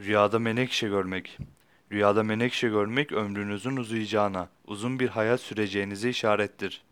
Rüyada menekşe görmek. Rüyada menekşe görmek ömrünüzün uzayacağına, uzun bir hayat süreceğinize işarettir.